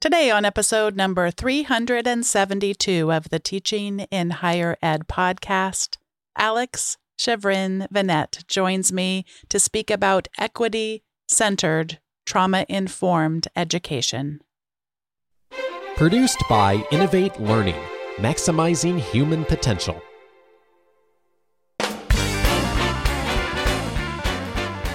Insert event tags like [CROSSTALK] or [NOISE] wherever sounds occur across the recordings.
Today, on episode number 372 of the Teaching in Higher Ed podcast, Alex Shevrin Venet joins me to speak about equity centered, trauma informed education. Produced by Innovate Learning, maximizing human potential.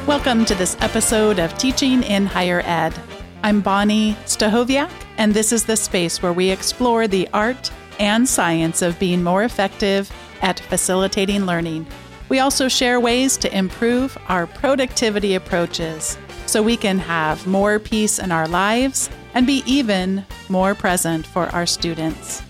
Welcome to this episode of Teaching in Higher Ed. I'm Bonni Stachowiak, and this is the space where we explore the art and science of being more effective at facilitating learning. We also share ways to improve our productivity approaches so we can have more peace in our lives and be even more present for our students.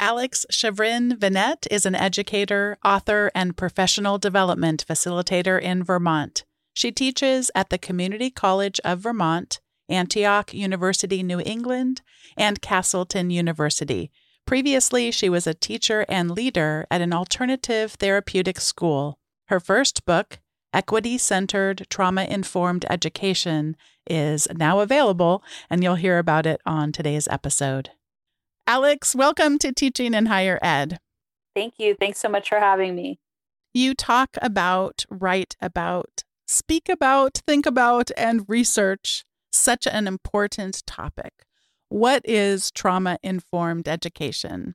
Alex Shevrin Venet is an educator, author, and professional development facilitator in Vermont. She teaches at the Community College of Vermont, Antioch University, New England, and Castleton University. Previously, she was a teacher and leader at an alternative therapeutic school. Her first book, Equity Centered Trauma Informed Education, is now available, and you'll hear about it on today's episode. Alex, welcome to Teaching in Higher Ed. Thank you. Thanks so much for having me. You talk about, write about, speak about, think about, and research such an important topic. What is trauma informed education?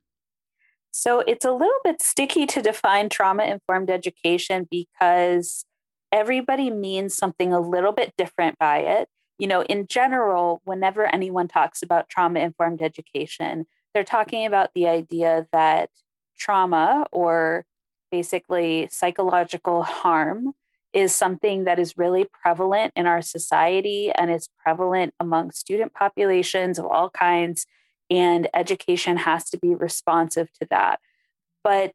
So, it's a little bit sticky to define trauma informed education because everybody means something a little bit different by it. You know, in general, whenever anyone talks about trauma informed education, they're talking about the idea that trauma or basically psychological harm is something that is really prevalent in our society and is prevalent among student populations of all kinds. And education has to be responsive to that. But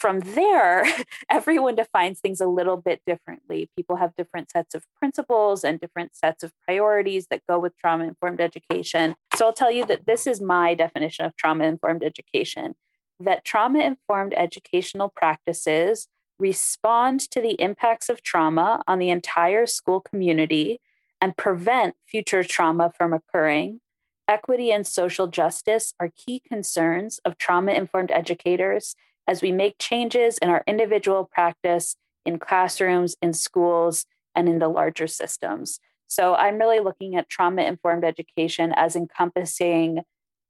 from there, [LAUGHS] everyone defines things a little bit differently. People have different sets of principles and different sets of priorities that go with trauma informed education. So I'll tell you that this is my definition of trauma informed education that trauma informed educational practices respond to the impacts of trauma on the entire school community and prevent future trauma from occurring. Equity and social justice are key concerns of trauma informed educators as we make changes in our individual practice in classrooms, in schools, and in the larger systems. So I'm really looking at trauma informed education as encompassing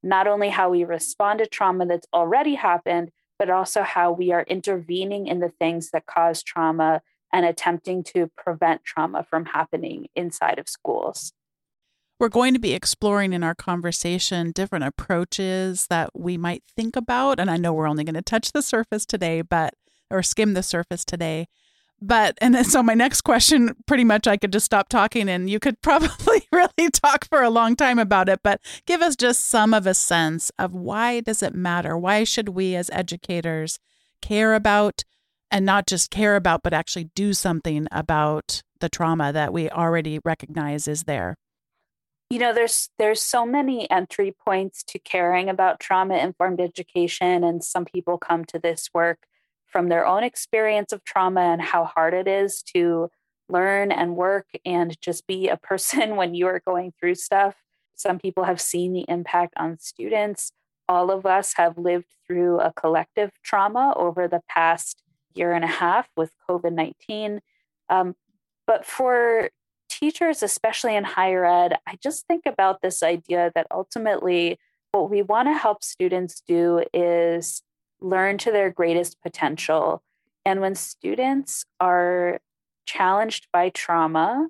not only how we respond to trauma that's already happened, but also how we are intervening in the things that cause trauma and attempting to prevent trauma from happening inside of schools. We're going to be exploring in our conversation different approaches that we might think about. And I know we're only going to touch the surface today, but, or skim the surface today. But, and then, so my next question, pretty much I could just stop talking and you could [LAUGHS] probably really talk for a long time about it, but give us just some of a sense of why does it matter? Why should we as educators care about and not just care about, but actually do something about the trauma that we already recognize is there? You know there's there's so many entry points to caring about trauma informed education and some people come to this work from their own experience of trauma and how hard it is to learn and work and just be a [LAUGHS] person when you are going through stuff. Some people have seen the impact on students. All of us have lived through a collective trauma over the past year and a half with covid-19 um, but for teachers, especially in higher ed, I just think about this idea that ultimately what we want to help students do is learn to their greatest potential. And when students are challenged by trauma,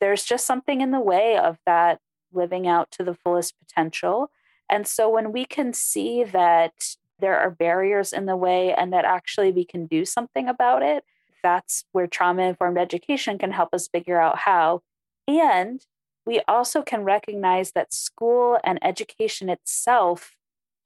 there's just something in the way of that living out to the fullest potential. And so when we can see that there are barriers in the way and that actually we can do something about it, that's where trauma informed education can help us figure out how. And we also can recognize that school and education itself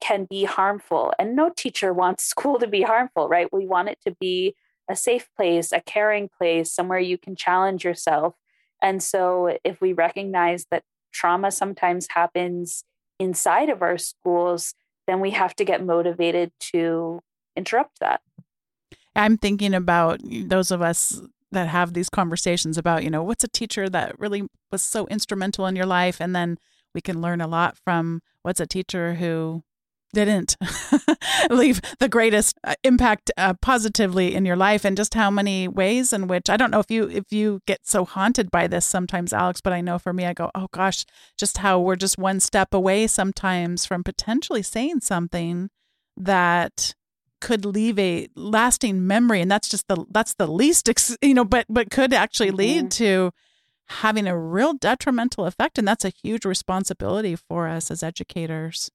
can be harmful. And no teacher wants [LAUGHS] school to be harmful, right? We want it to be a safe place, a caring place, somewhere you can challenge yourself. And so if we recognize that trauma sometimes happens inside of our schools, then we have to get motivated to interrupt that. I'm thinking about those of us that have these conversations about, you know, what's a teacher that really was so instrumental in your life? And then we can learn a lot from what's a teacher who didn't [LAUGHS] leave the greatest uh, impact uh, positively in your life and just how many ways in which I don't know if you if you get so haunted by this sometimes Alex but I know for me I go oh gosh just how we're just one step away sometimes from potentially saying something that could leave a lasting memory and that's just the that's the least [LAUGHS] you know but but could actually lead mm-hmm. to having a real detrimental effect and that's a huge responsibility for us as educators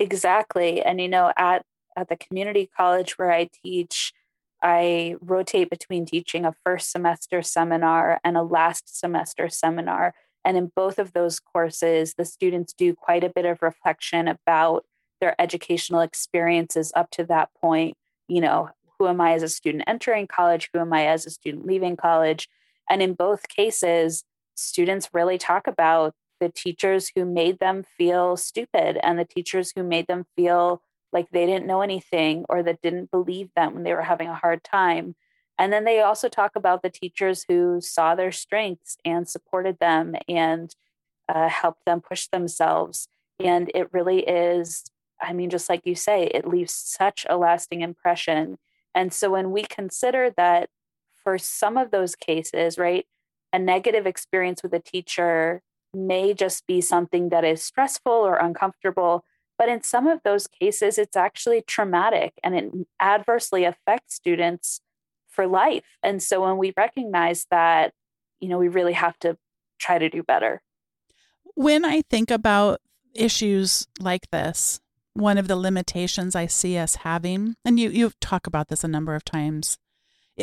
Exactly. And you know, at at the community college where I teach, I rotate between teaching a first semester seminar and a last semester seminar. And in both of those courses, the students do quite a bit of reflection about their educational experiences up to that point. You know, who am I as a student entering college? Who am I as a student leaving college? And in both cases, students really talk about the teachers who made them feel stupid and the teachers who made them feel like they didn't know anything or that didn't believe them when they were having a hard time. And then they also talk about the teachers who saw their strengths and supported them and uh, helped them push themselves. And it really is, I mean, just like you say, it leaves such a lasting impression. And so when we consider that for some of those cases, right, a negative experience with a teacher may just be something that is stressful or uncomfortable. But in some of those cases, it's actually traumatic and it adversely affects students for life. And so when we recognize that, you know, we really have to try to do better. When I think about issues like this, one of the limitations I see us having, and you you talk about this a number of times,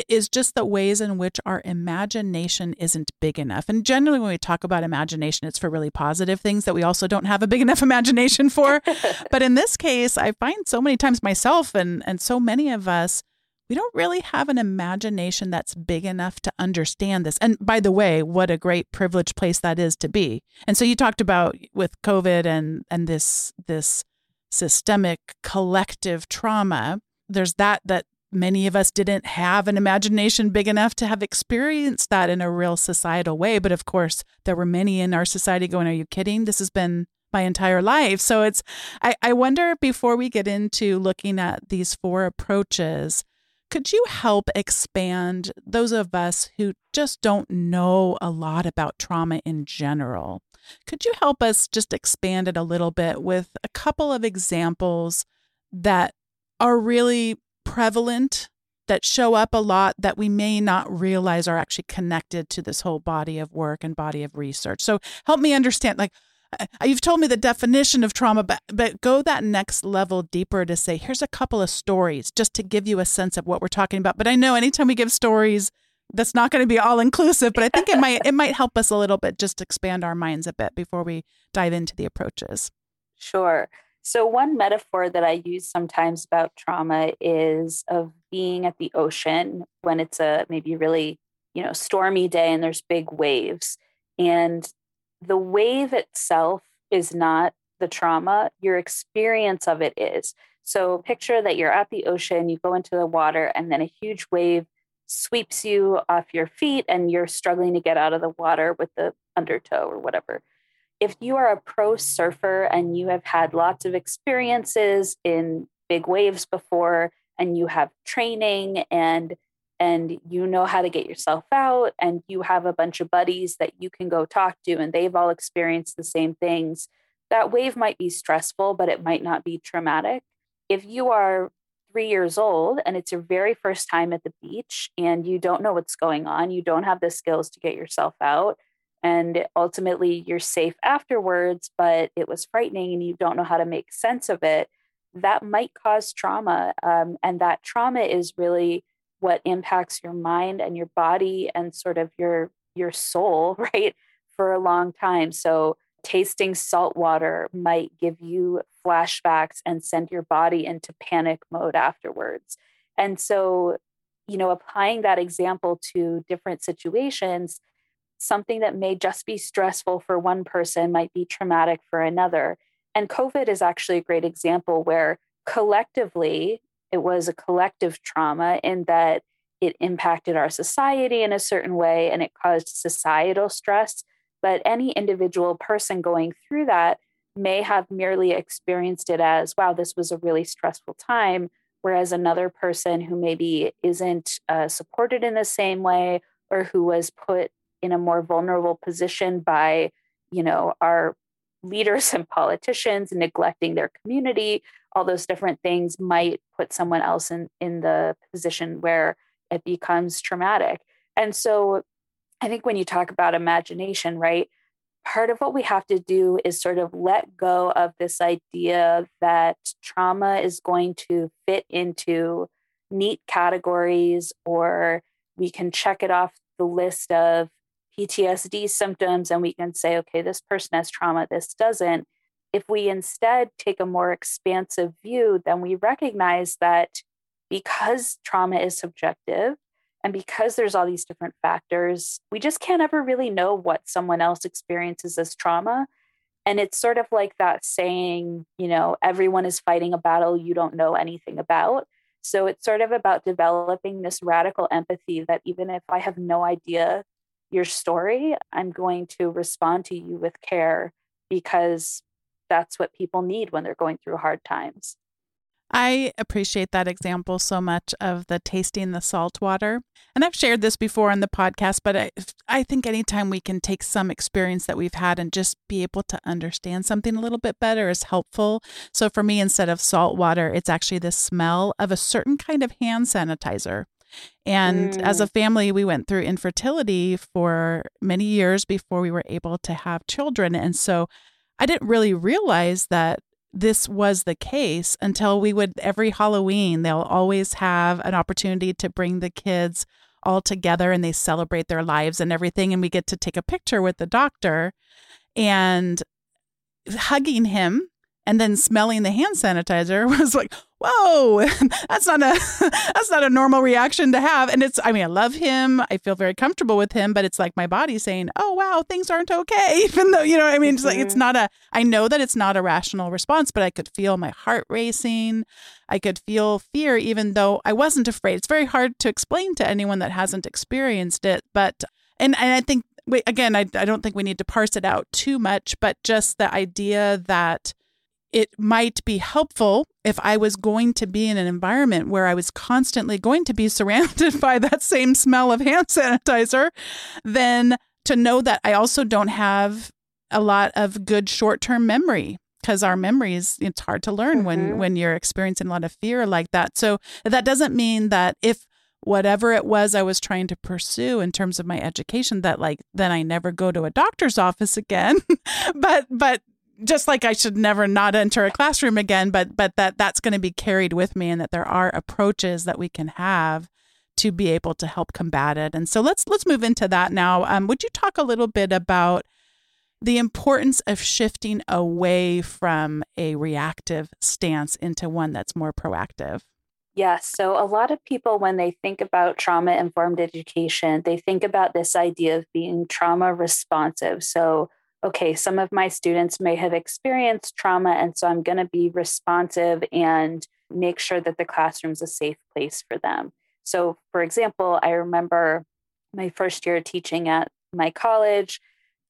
is just the ways in which our imagination isn't big enough. And generally, when we talk about imagination, it's for really positive things that we also don't have a big [LAUGHS] enough imagination for. [LAUGHS] but in this case, I find so many times myself and, and so many of us, we don't really have an imagination that's big enough to understand this. And by the way, what a great privileged place that is to be. And so you talked about with COVID and and this this systemic collective trauma. There's that that many of us didn't have an imagination big enough to have experienced that in a real societal way. But of course, there were many in our society going, Are you kidding? This has been my entire life. So it's, I, I wonder before we get into looking at these four approaches, could you help expand those of us who just don't know a lot about trauma in general? Could you help us just expand it a little bit with a couple of examples that are really prevalent that show up a lot that we may not realize are actually connected to this whole body of work and body of research. So help me understand like uh, you've told me the definition of trauma but but go that next level deeper to say here's a couple of stories just to give you a sense of what we're talking about. But I know anytime we give stories that's not going to be all inclusive, but I think it might it might help us a little bit just expand our minds a bit before we dive into the approaches. Sure. So, one metaphor that I use sometimes about trauma is of being at the ocean when it's a maybe really, you know, stormy day and there's big waves. And the wave itself is not the trauma, your experience of it is. So, picture that you're at the ocean, you go into the water, and then a huge wave sweeps you off your feet, and you're struggling to get out of the water with the undertow or whatever. If you are a pro surfer and you have had lots of experiences in big waves before and you have training and and you know how to get yourself out and you have a bunch of buddies that you can go talk to and they've all experienced the same things that wave might be stressful but it might not be traumatic. If you are 3 years old and it's your very first time at the beach and you don't know what's going on you don't have the skills to get yourself out and ultimately you're safe afterwards, but it was frightening and you don't know how to make sense of it, that might cause trauma. Um, and that trauma is really what impacts your mind and your body and sort of your your soul, [LAUGHS] right, for a long time. So tasting salt water might give you flashbacks and send your body into panic mode afterwards. And so, you know, applying that example to different situations something that may just be stressful for one person might be traumatic for another. And COVID is actually a great example where collectively it was a collective trauma in that it impacted our society in a certain way and it caused societal stress. But any individual person going through that may have merely experienced it as, wow, this was a really stressful time. Whereas another person who maybe isn't uh, supported in the same way or who was put in a more vulnerable position by, you know, our leaders and politicians neglecting their community, all those different things might put someone else in, in the position where it becomes traumatic. And so I think when you talk about imagination, right, part of what we have to do is sort of let go of this idea that trauma is going to fit into neat categories or we can check it off the list of PTSD symptoms and we can say, okay, this person has trauma, this doesn't. If we instead take a more expansive view, then we recognize that because trauma is subjective and because there's all these different factors, we just can't ever really know what someone else experiences as trauma. And it's sort of like that saying, you know, everyone is fighting a battle you don't know anything about. So it's sort of about developing this radical empathy that even if I have no idea your story, I'm going to respond to you with care because that's what people need when they're going through hard times. I appreciate that example so much of the tasting the salt water. And I've shared this before on the podcast, but I, I think anytime we can take some experience that we've had and just be able to understand something a little bit better is helpful. So for me, instead of salt water, it's actually the smell of a certain kind of hand sanitizer. And mm. as a mm. family, we went through infertility for many years before we were able to have children. And so I didn't really realize that this was the case until we would, every Halloween, they'll always have an opportunity to bring the kids all together and they celebrate their lives and everything. And we get to take a picture with the doctor and hugging him and then smelling the hand sanitizer [LAUGHS] was like, whoa, [LAUGHS] that's not a [LAUGHS] that's not a normal reaction to have. And it's I mean, I love him. I feel very comfortable with him, but it's like my body saying, Oh wow, things aren't okay. Even though, you know I mean? It's like it's mm-hmm. not a I know that it's not a rational response, but I could feel my heart racing. I could feel fear even though I wasn't afraid. It's very hard to explain to anyone that hasn't experienced it. But and, and I think again, I, I don't think we need to parse it out too much, but just the idea that it might be helpful if I was going to be in an environment where I was constantly going to be [LAUGHS] surrounded by that same smell of hand sanitizer, then to know that I also don't have a lot of good short term memory because our memories it's hard to learn mm-hmm. when when you're experiencing a lot of fear like that so that doesn't mean that if whatever it was I was trying to pursue in terms of my education that like then I never go to a doctor's office again [LAUGHS] but but just like I should never not enter a classroom again, but but that that's going to be carried with me, and that there are approaches that we can have to be able to help combat it. And so let's let's move into that now. Um, would you talk a little bit about the importance of shifting away from a reactive stance into one that's more proactive? Yes. So, a lot of people, when they think about trauma informed education, they think about this idea of being trauma responsive. So, okay, some of my students may have experienced trauma, and so I'm going to be responsive and make sure that the classroom's a safe place for them. So, for example, I remember my first year teaching at my college.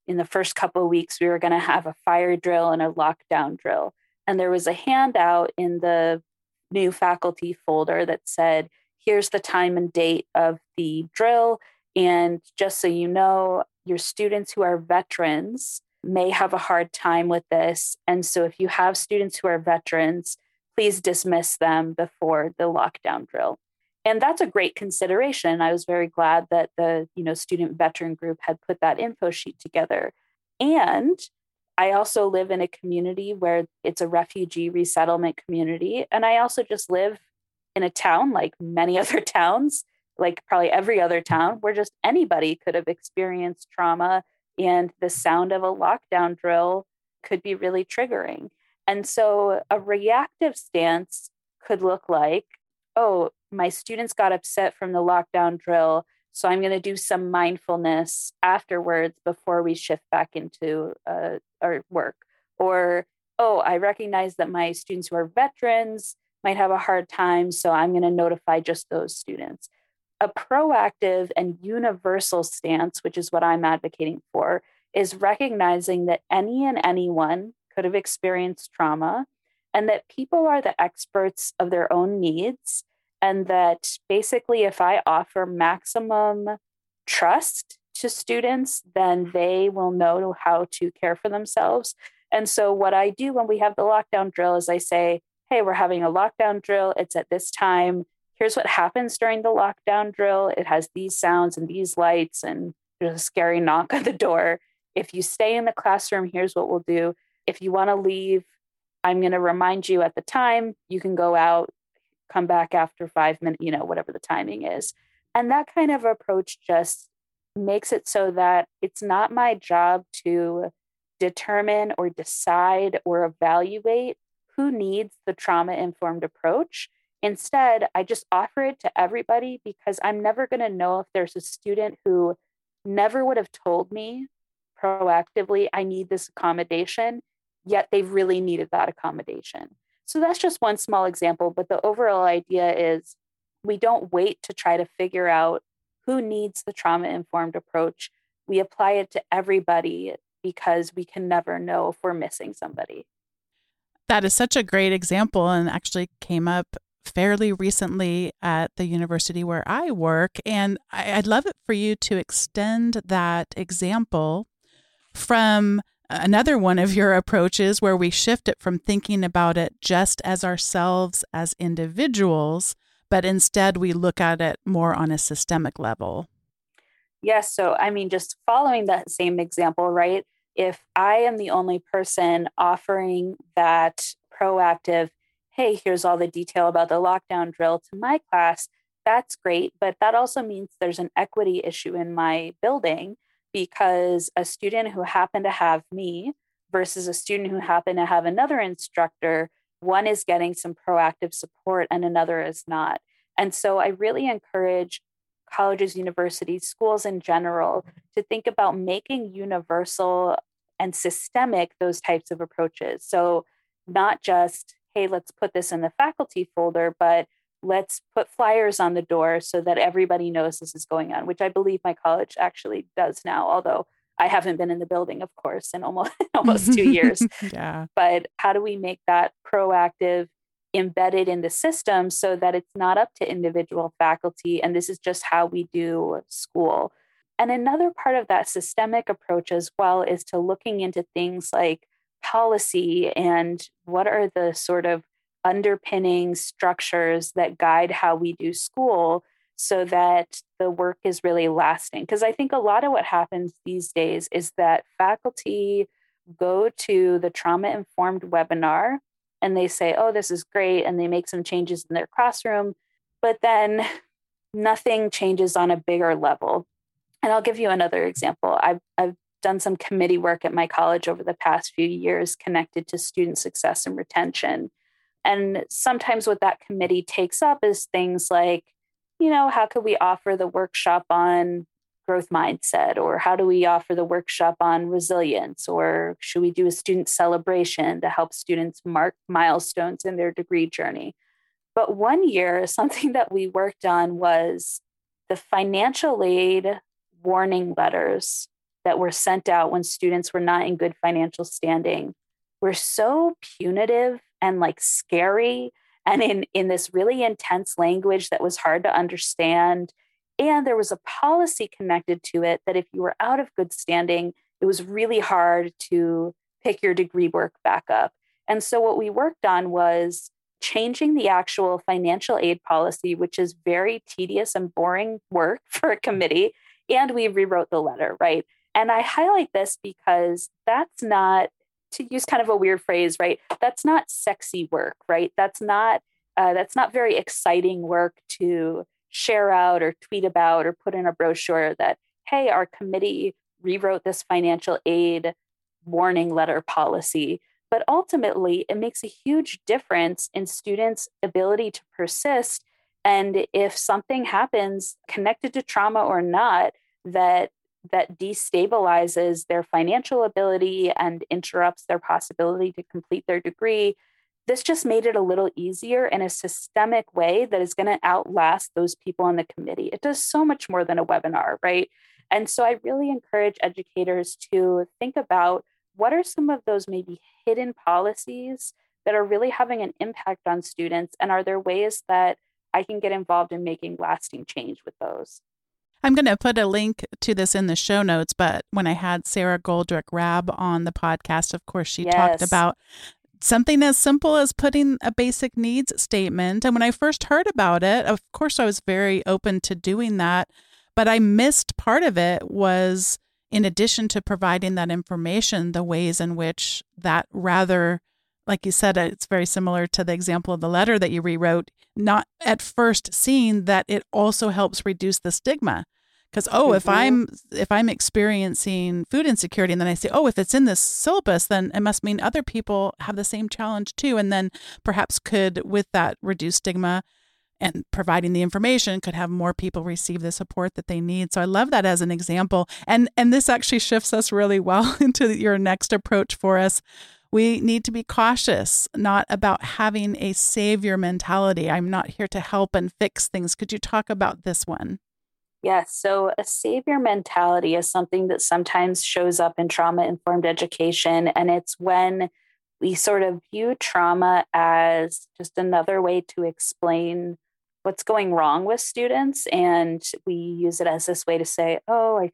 In the first couple of weeks, we were going to have a fire drill and a lockdown drill. And there was a handout in the new faculty folder that said, here's the time and date of the drill. And just so you know, your students who are veterans may have a hard time with this. And so if you have students who are veterans, please dismiss them before the lockdown drill. And that's a great consideration. I was very glad that the, you know, student veteran group had put that info sheet together. And I also live in a community where it's a refugee resettlement community. And I also just live in a town like many [LAUGHS] other towns like probably every other town where just anybody could have experienced trauma and the sound of a lockdown drill could be really triggering. And so a reactive stance could look like, oh, my students got upset from the lockdown drill. So I'm going to do some mindfulness afterwards before we shift back into uh, our work. Or, oh, I recognize that my students who are veterans might have a hard time. So I'm going to notify just those students A proactive and universal stance, which is what I'm advocating for, is recognizing that any and anyone could have experienced trauma and that people are the experts of their own needs. And that basically, if I offer maximum trust to students, then they will know how to care for themselves. And so, what I do when we have the lockdown drill is I say, Hey, we're having a lockdown drill. It's at this time. Here's what happens during the lockdown drill. It has these sounds and these lights, and there's a scary knock [LAUGHS] on the door. If you stay in the classroom, here's what we'll do. If you want to leave, I'm going to remind you at the time. You can go out, come back after five minutes, you know, whatever the timing is. And that kind of approach just makes it so that it's not my job to determine or decide or evaluate who needs the trauma informed approach. Instead, I just offer it to everybody because I'm never going to know if there's a student who never would have told me proactively, I need this accommodation, yet they've really needed that accommodation. So that's just one small example, but the overall idea is we don't wait to try to figure out who needs the trauma informed approach. We apply it to everybody because we can never know if we're missing somebody. That is such a great example and actually came up fairly recently at the university where I work. And I'd love it for you to extend that example from another one of your approaches where we shift it from thinking about it just as ourselves as individuals, but instead we look at it more on a systemic level. Yes. So, I mean, just following that same example, right? If I am the only person offering that proactive, hey, here's all the detail about the lockdown drill to my class, that's great. But that also means there's an equity issue in my building because a student who happened to have me versus a student who happened to have another instructor, one is getting some proactive support and another is not. And so I really encourage colleges, universities, schools in general to think about making universal and systemic those types of approaches. So, not just, hey, let's put this in the faculty folder, but let's put flyers on the door so that everybody knows this is going on, which I believe my college actually does now, although I haven't been in the building, of course, in almost [LAUGHS] almost two [LAUGHS] years. yeah. But how do we make that proactive, embedded in the system so that it's not up to individual faculty? And this is just how we do school. And another part of that systemic approach as well is to looking into things like policy and what are the sort of underpinning structures that guide how we do school so that the work is really lasting. Because I think a lot of what happens these days is that faculty go to the trauma informed webinar and they say, oh, this is great. And they make some changes in their classroom, but then nothing changes on a bigger level. And I'll give you another example. I've, I've done some committee work at my college over the past few years connected to student success and retention. And sometimes what that committee takes up is things like, you know, how could we offer the workshop on growth mindset? Or how do we offer the workshop on resilience? Or should we do a student celebration to help students mark milestones in their degree journey? But one year, [LAUGHS] something that we worked on was the financial aid warning letters that were sent out when students were not in good financial standing were so punitive and like scary and in in this really intense language that was hard to understand. And there was a policy connected to it that if you were out of good standing it was really hard to pick your degree work back up. And so what we worked on was changing the actual financial aid policy which is very tedious and boring work [LAUGHS] for a committee and we rewrote the letter right and i highlight this because that's not to use kind of a weird phrase, right? That's not sexy work, right? That's not uh, that's not very exciting work to share out or tweet about or put in a brochure that hey, our committee rewrote this financial aid warning letter policy. But ultimately, it makes a huge difference in students' ability to persist. And if something happens connected to trauma or not, that that destabilizes their financial ability and interrupts their possibility to complete their degree, this just made it a little easier in a systemic way that is going to outlast those people on the committee. It does so much more than a webinar, right? And so I really encourage educators to think about what are some of those maybe hidden policies that are really having an impact on students? And are there ways that I can get involved in making lasting change with those? I'm going to put a link to this in the show notes, but when I had Sarah Goldrick Rab on the podcast, of course, she yes. talked about something as simple as putting a basic needs statement. And when I first heard about it, of course, I was very open to doing that, but I missed part of it was in addition to providing that information, the ways in which that rather like you said, it's very similar to the example of the letter that you rewrote, not at first seeing that it also helps reduce the stigma. Because oh, mm-hmm. if I'm if I'm experiencing food insecurity, and then I say, oh, if it's in this syllabus, then it must mean other people have the same challenge too, and then perhaps could, with that reduce stigma, and providing the information could have more people receive the support that they need. So I love that as an example. And and this actually shifts us really well [LAUGHS] into your next approach for us. We need to be cautious, not about having a savior mentality. I'm not here to help and fix things. Could you talk about this one? Yes. So, a savior mentality is something that sometimes shows up in trauma informed education. And it's when we sort of view trauma as just another way to explain what's going wrong with students. And we use it as this way to say, oh, I,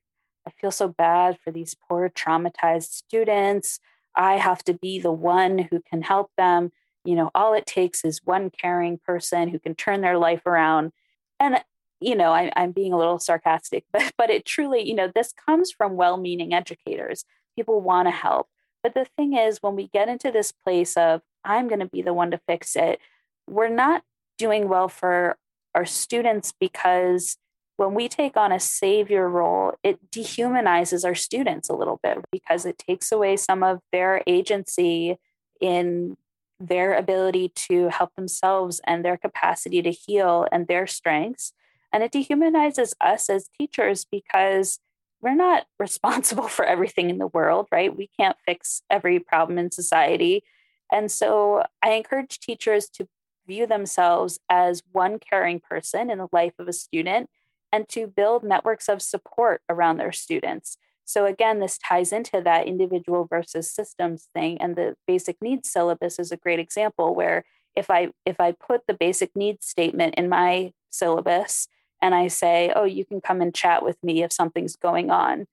I feel so bad for these poor traumatized students. I have to be the one who can help them. You know, all it takes is one caring person who can turn their life around. And, you know, I, I'm being a little sarcastic, [LAUGHS] but, but it truly, you know, this comes from well meaning educators. People want to help. But the thing is, when we get into this place of, I'm going to be the one to fix it, we're not doing well for our students because when we take on a savior role, it dehumanizes our students a little bit because it takes away some of their agency in their ability to help themselves and their capacity to heal and their strengths. And it dehumanizes us as teachers because we're not [LAUGHS] responsible for everything in the world, right? We can't fix every problem in society. And so I encourage teachers to view themselves as one caring person in the life of a student and to build networks of support around their students. So again, this ties into that individual versus systems thing. And the basic needs syllabus is a great example where if I if I put the basic needs statement in my syllabus and I say, oh, you can come and chat with me if something's going on,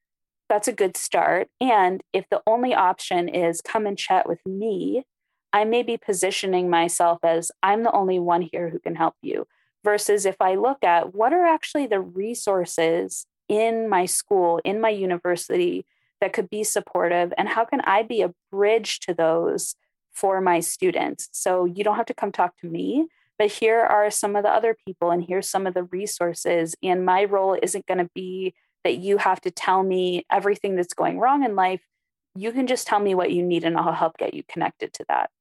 that's a good start. And if the only option is come and chat with me, I may be positioning myself as I'm the only one here who can help you versus if I look at what are actually the resources in my school, in my university that could be supportive, and how can I be a bridge to those for my students? So you don't have to come talk to me, but here are some of the other people, and here's some of the resources. And my role isn't going to be that you have to tell me everything that's going wrong in life. You can just tell me what you need, and I'll help get you connected to that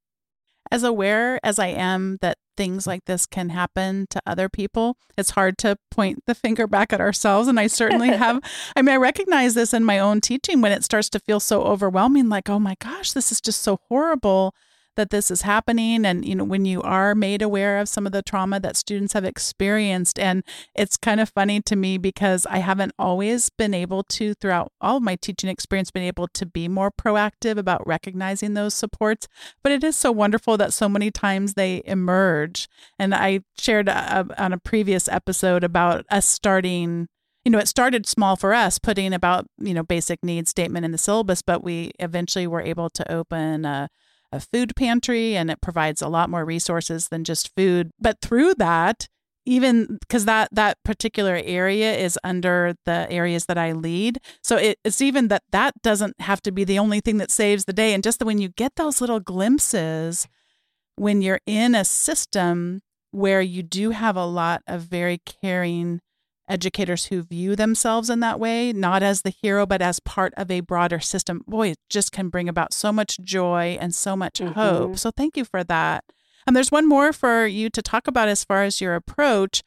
as aware as I am that things like this can happen to other people, it's hard to point the finger back at ourselves. And I certainly [LAUGHS] have, I mean, I recognize this in my own teaching when it starts to feel so overwhelming like, oh my gosh, this is just so horrible that this is happening and you know when you are made aware of some of the trauma that students have experienced. And it's kind of funny to me because I haven't always been able to throughout all of my teaching experience been able to be more proactive about recognizing those supports. But it is so wonderful that so many times they emerge. And I shared a, a, on a previous episode about us starting you know, it started small for us, putting about, you know, basic needs statement in the syllabus, but we eventually were able to open a a food pantry and it provides a lot more resources than just food. But through that, even because that that particular area is under the areas that I lead, so it, it's even that that doesn't have to be the only thing that saves the day. And just the, when you get those little glimpses, when you're in a system where you do have a lot of very caring educators who view themselves in that way, not as the hero, but as part of a broader system, boy, it just can bring about so much joy and so much mm-hmm. hope. So thank you for that. And there's one more for you to talk about as far as your approach.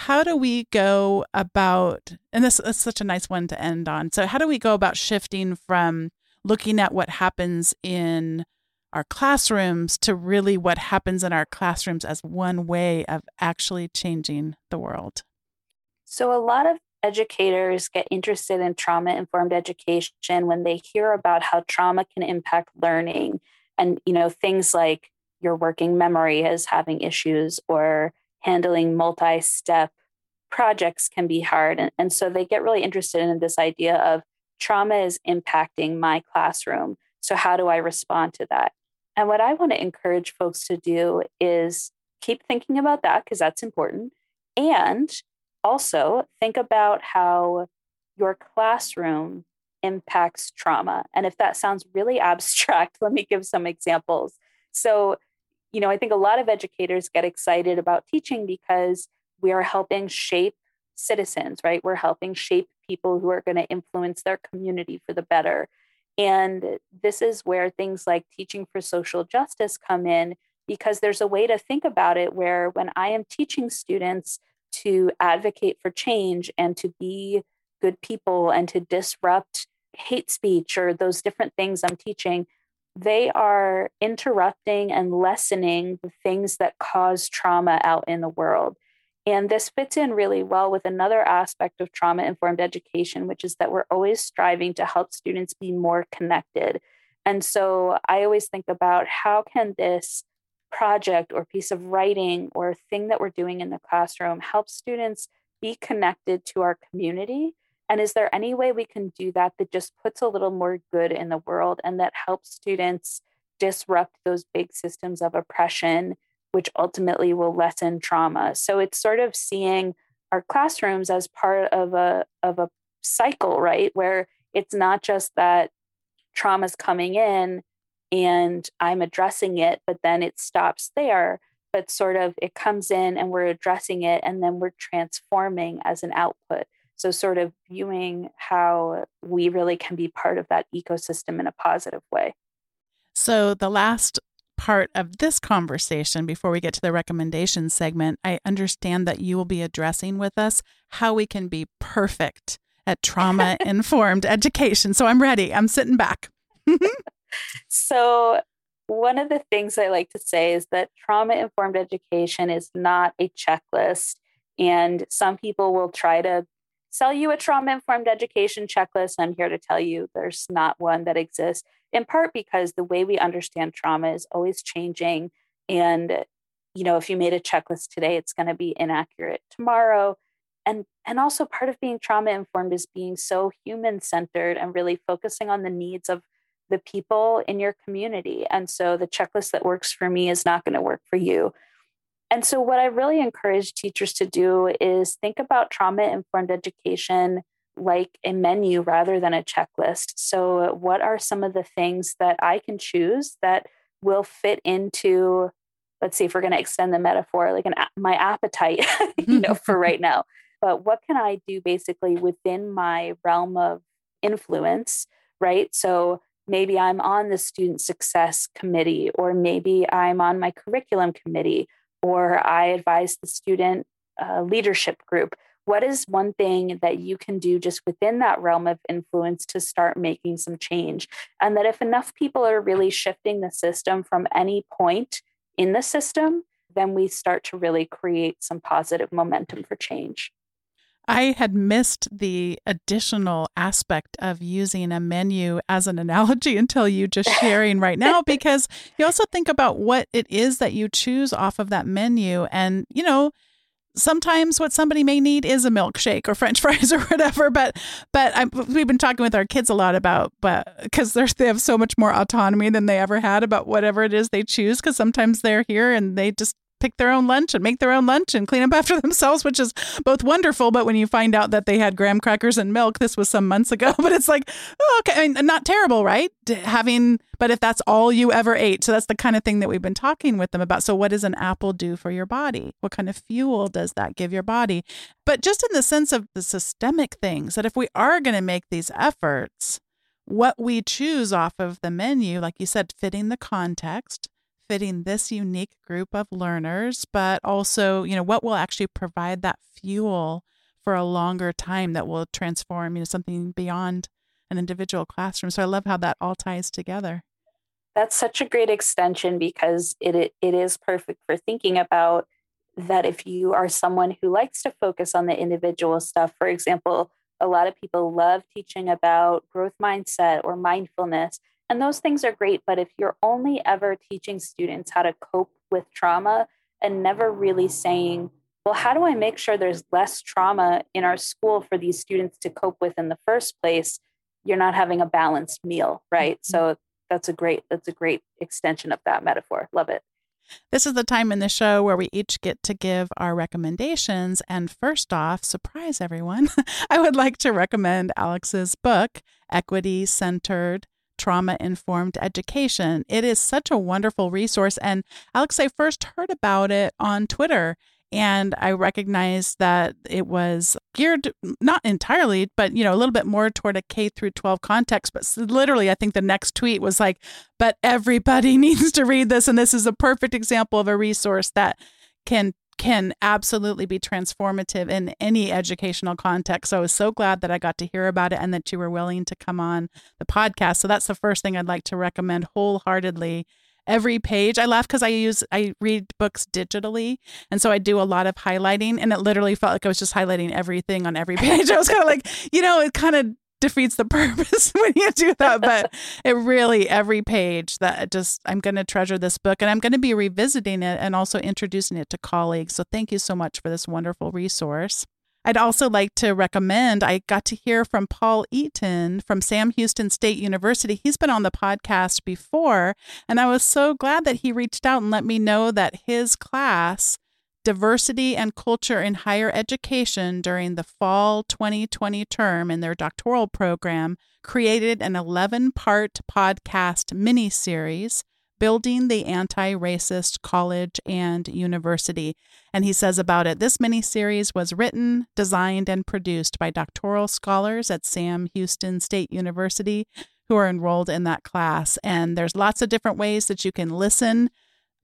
How do we go about, and this is such a nice one to end on. So, how do we go about shifting from looking at what happens in our classrooms to really what happens in our classrooms as one way of actually changing the world? So, a lot of educators get interested in trauma informed education when they hear about how trauma can impact learning and you know things like your working memory is having issues or handling multi-step projects can be hard. And, and so they get really interested in this idea of trauma is impacting my classroom. So how do i respond to that? And what I want to encourage folks to do is keep thinking about that because that's important. And also think about how your classroom impacts trauma. And if that sounds really [LAUGHS] abstract, let me give some examples. So, you know, I think a lot of educators get excited about teaching because we are helping shape citizens, right? We're helping shape people who are going to influence their community for the better. And this is where things like teaching for social justice come in because there's a way to think about it where when I am teaching students to advocate for change and to be good people and to disrupt hate speech or those different things I'm teaching, they are interrupting and lessening the things that cause trauma out in the world. And this fits in really well with another aspect of trauma informed education, which is that we're always striving to help students be more connected. And so I always think about how can this project or piece of writing or thing that we're doing in the classroom help students be connected to our community? And is there any way we can do that that just puts a little more good in the world and that helps students disrupt those big systems of oppression which ultimately will lessen trauma. So it's sort of seeing our classrooms as part of a of a cycle, right? Where it's not just that trauma's coming in and I'm addressing it, but then it stops there. But sort of it comes in and we're addressing it and then we're transforming as an output. So, sort of viewing how we really can be part of that ecosystem in a positive way. So, the last part of this conversation, before we get to the recommendation segment, I understand that you will be addressing with us how we can be perfect at trauma informed [LAUGHS] education. So I'm ready. I'm sitting back. [LAUGHS] so, one of the things I like to say is that trauma informed education is not a checklist. And some people will try to sell you a trauma informed education checklist. I'm here to tell you there's not one that exists in part because the way we understand trauma is always changing. And, you know, if you made a checklist today, it's going to be inaccurate tomorrow. And, and also part of being trauma informed is being so human centered and really focusing on the needs of the people in your community. And so the checklist that works for me is not going to work for you. And so, what I really encourage teachers to do is think about trauma informed education like a menu rather than a checklist. So, what are some of the things that I can choose that will fit into, let's see if we're going to extend the metaphor, like an my appetite, [LAUGHS] you know, for right now. But what can I do basically within my realm of influence, right? So maybe I'm on the student success committee, or maybe I'm on my curriculum committee, or I advise the student uh, leadership group what is one thing that you can do just within that realm of influence to start making some change? And that if enough people are really shifting the system from any point in the system, then we start to really create some positive momentum for change. I had missed the additional aspect of using a menu as an [LAUGHS] analogy until you just sharing right now, [LAUGHS] because you also think about what it is that you choose off of that menu. And, you know, sometimes what somebody may need is a milkshake or french [LAUGHS] fries or whatever but but I, we've been talking with our kids a lot about but because they have so much more autonomy than they ever had about whatever it is they choose because sometimes they're here and they just pick their own lunch and make their own lunch and clean up [LAUGHS] after themselves, which is both wonderful. But when you find out that they had graham crackers and milk, this was some months ago, [LAUGHS] but it's like, oh, okay, I mean, not terrible, right? Having, but if that's all you ever ate, so that's the kind of thing that we've been talking with them about. So, what does an apple do for your body? What kind of fuel does that give your body? But just in the sense of the systemic things, that if we are going to make these efforts, what we choose off of the menu, like you said, fitting the context, fitting this unique group of learners, but also, you know, what will actually provide that fuel for a longer time that will transform, you know, something beyond an individual classroom. So I love how that all ties together. That's such a great extension because it, it, it is perfect for thinking about that if you are someone who likes to focus on the individual stuff, for example, a lot of people love teaching about growth mindset or mindfulness, and those things are great. But if you're only ever teaching students how to cope with trauma and never really saying, well, how do I make sure there's less trauma in our school for these students to cope with in the first place? You're not having a balanced meal, right? Mm-hmm. So that's a great that's a great extension of that metaphor. Love it. This is the time in the show where we each get to give our recommendations. And first off, surprise everyone, [LAUGHS] I would like to recommend Alex's book, Equity Centered Trauma Informed Education. It is such a wonderful resource. And Alex, I first heard about it on Twitter and I recognized that it was geared not entirely, but you know, a little bit more toward a K through 12 context. But literally, I think the next tweet was like, "But everybody [LAUGHS] needs to read this, and this is a perfect example of a resource that can can absolutely be transformative in any educational context. So I was so glad that I got to hear about it and that you were willing to come on the podcast. So that's the first thing I'd like to recommend wholeheartedly every page. I laugh because I use I read books digitally, and so I do a lot of highlighting, and it literally felt like I was just highlighting everything on every [LAUGHS] page. I was kind of like, you know, it kind of defeats the [LAUGHS] purpose when you do that, but [LAUGHS] it really every page that just I'm going to treasure this book, and I'm going to be revisiting it and also introducing it to colleagues. So thank you so much for this wonderful resource. I'd also like to recommend, I got to hear from Paul Eaton from Sam Houston State University. He's been on the podcast before, and I was so glad that he reached out and let me know that his class, Diversity and Culture in Higher Education, during the fall 2020 term in their doctoral program, created an 11 part podcast mini series Building the Anti Racist College and University. And he says about it this mini series was written, designed, and produced by doctoral scholars at Sam Houston State University who are enrolled in that class. And there's lots of different ways that you can listen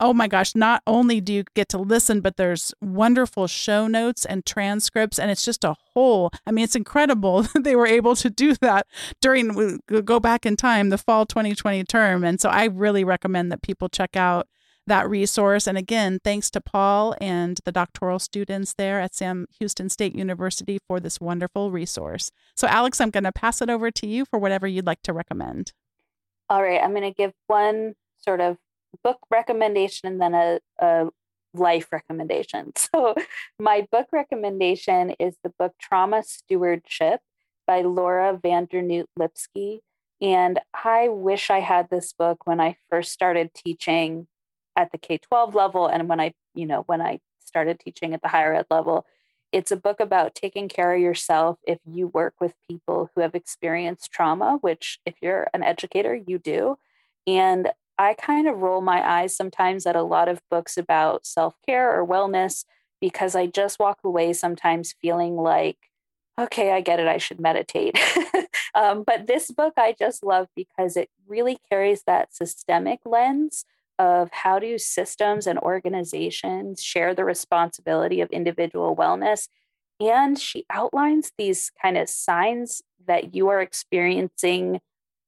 oh my gosh, not only do you get to listen, but there's wonderful show notes and transcripts. And it's just a whole, I mean, it's incredible [LAUGHS] that they were able to do that during, go back in time, the fall 2020 term. And so I really recommend that people check out that resource. And again, thanks to Paul and the doctoral students there at Sam Houston State University for this wonderful resource. So, Alex, I'm going to pass it over to you for whatever you'd like to recommend. All right. I'm going to give one sort of book recommendation and then a, a life recommendation. [LAUGHS] So, my book recommendation is the book Trauma Stewardship by Laura van Dernoot Lipsky. And I wish I had this book when I first started teaching at the K 12 level and when I, you know, when I started teaching at the higher ed level. It's a book about taking care of yourself if you work with people who have experienced trauma, which, if you're an educator, you do. And I kind of roll my eyes sometimes at a lot of books about self care or wellness because I just walk away sometimes feeling like, okay, I get it, I should meditate. [LAUGHS] um, but this book I just love because it really carries that systemic lens of how do systems and organizations share the responsibility of individual wellness. And she outlines these kind of signs that you are experiencing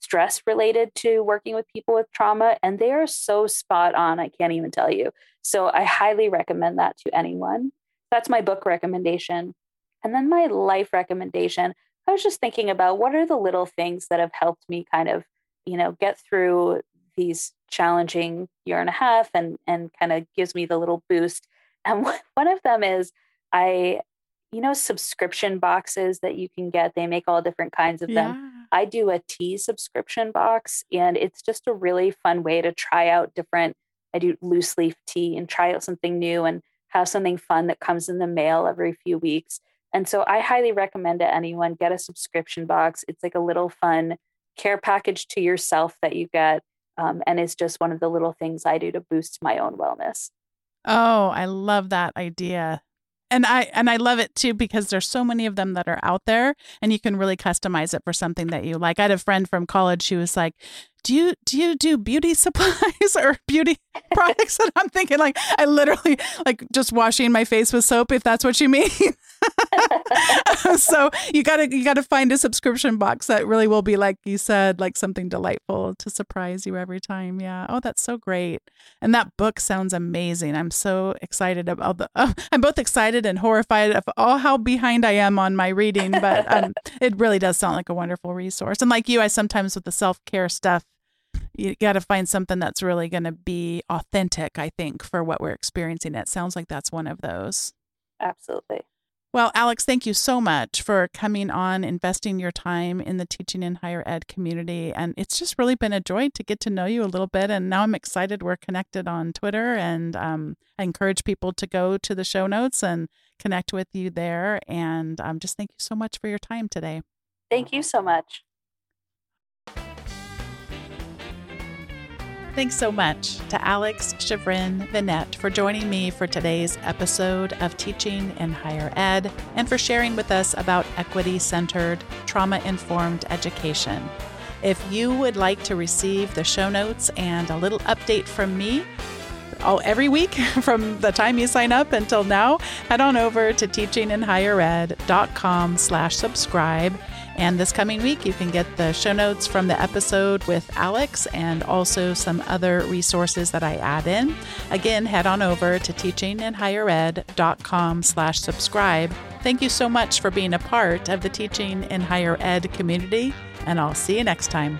stress related to working with people with trauma, and they are so spot on. I can't even tell you. So I highly recommend that to anyone. That's my book recommendation. And then my life recommendation. I was just thinking about what are the little things that have helped me kind of, you know, get through these challenging year and a half and and kind of gives me the little boost. [LAUGHS] And one of them is I you know subscription boxes that you can get they make all different kinds of them yeah. I do a tea subscription box and it's just a really fun way to try out different i do loose leaf tea and try out something new and have something fun that comes in the mail every few weeks. And so i highly recommend to anyone get a subscription box. It's like a little fun care package to yourself that you get um, and it's just one of the little things i do to boost my own wellness. Oh i love that idea and I and I love it too because there's so many of them that are out there and you can really customize it for something that you like. I had a friend from college who was like, do you do you do beauty [LAUGHS] supplies or beauty products? and I'm thinking like I literally like just washing my face with soap if that's what you mean. [LAUGHS] so you gotta you gotta find a subscription box that really will be like you said, like something delightful to surprise you every time. Yeah. Oh, that's so great. And that book sounds amazing. I'm so excited about the. Uh, I'm both excited and horrified of all how behind I am on my reading, but um, [LAUGHS] it really does sound like a wonderful resource. And like you, I sometimes with the self care stuff you got to find something that's really going to be authentic, I think, for what we're experiencing. It sounds like that's one of those. Absolutely. Well, Alex, thank you so much for coming on, investing your time in the teaching in higher ed community. And it's just really been a joy to get to know you a little bit. And now I'm excited we're connected on Twitter. And um, I encourage people to go to the show notes and connect with you there. And um, just thank you so much for your time today. Thank you so much. Thanks so much to Alex Shevrin Venet for joining me for today's episode of Teaching in Higher Ed and for sharing with us about equity centered, trauma informed education. If you would like to receive the show notes and a little update from me, all every week [LAUGHS] from the time you sign up until now, head on over to teachinginhighered.com slash subscribe and this coming week, you can get the show notes from the episode with Alex and also some other resources that I add in. Again, head on over to teachinginhighered.com slash subscribe. Thank you so much for being a part of the Teaching in Higher Ed community, and I'll see you next time.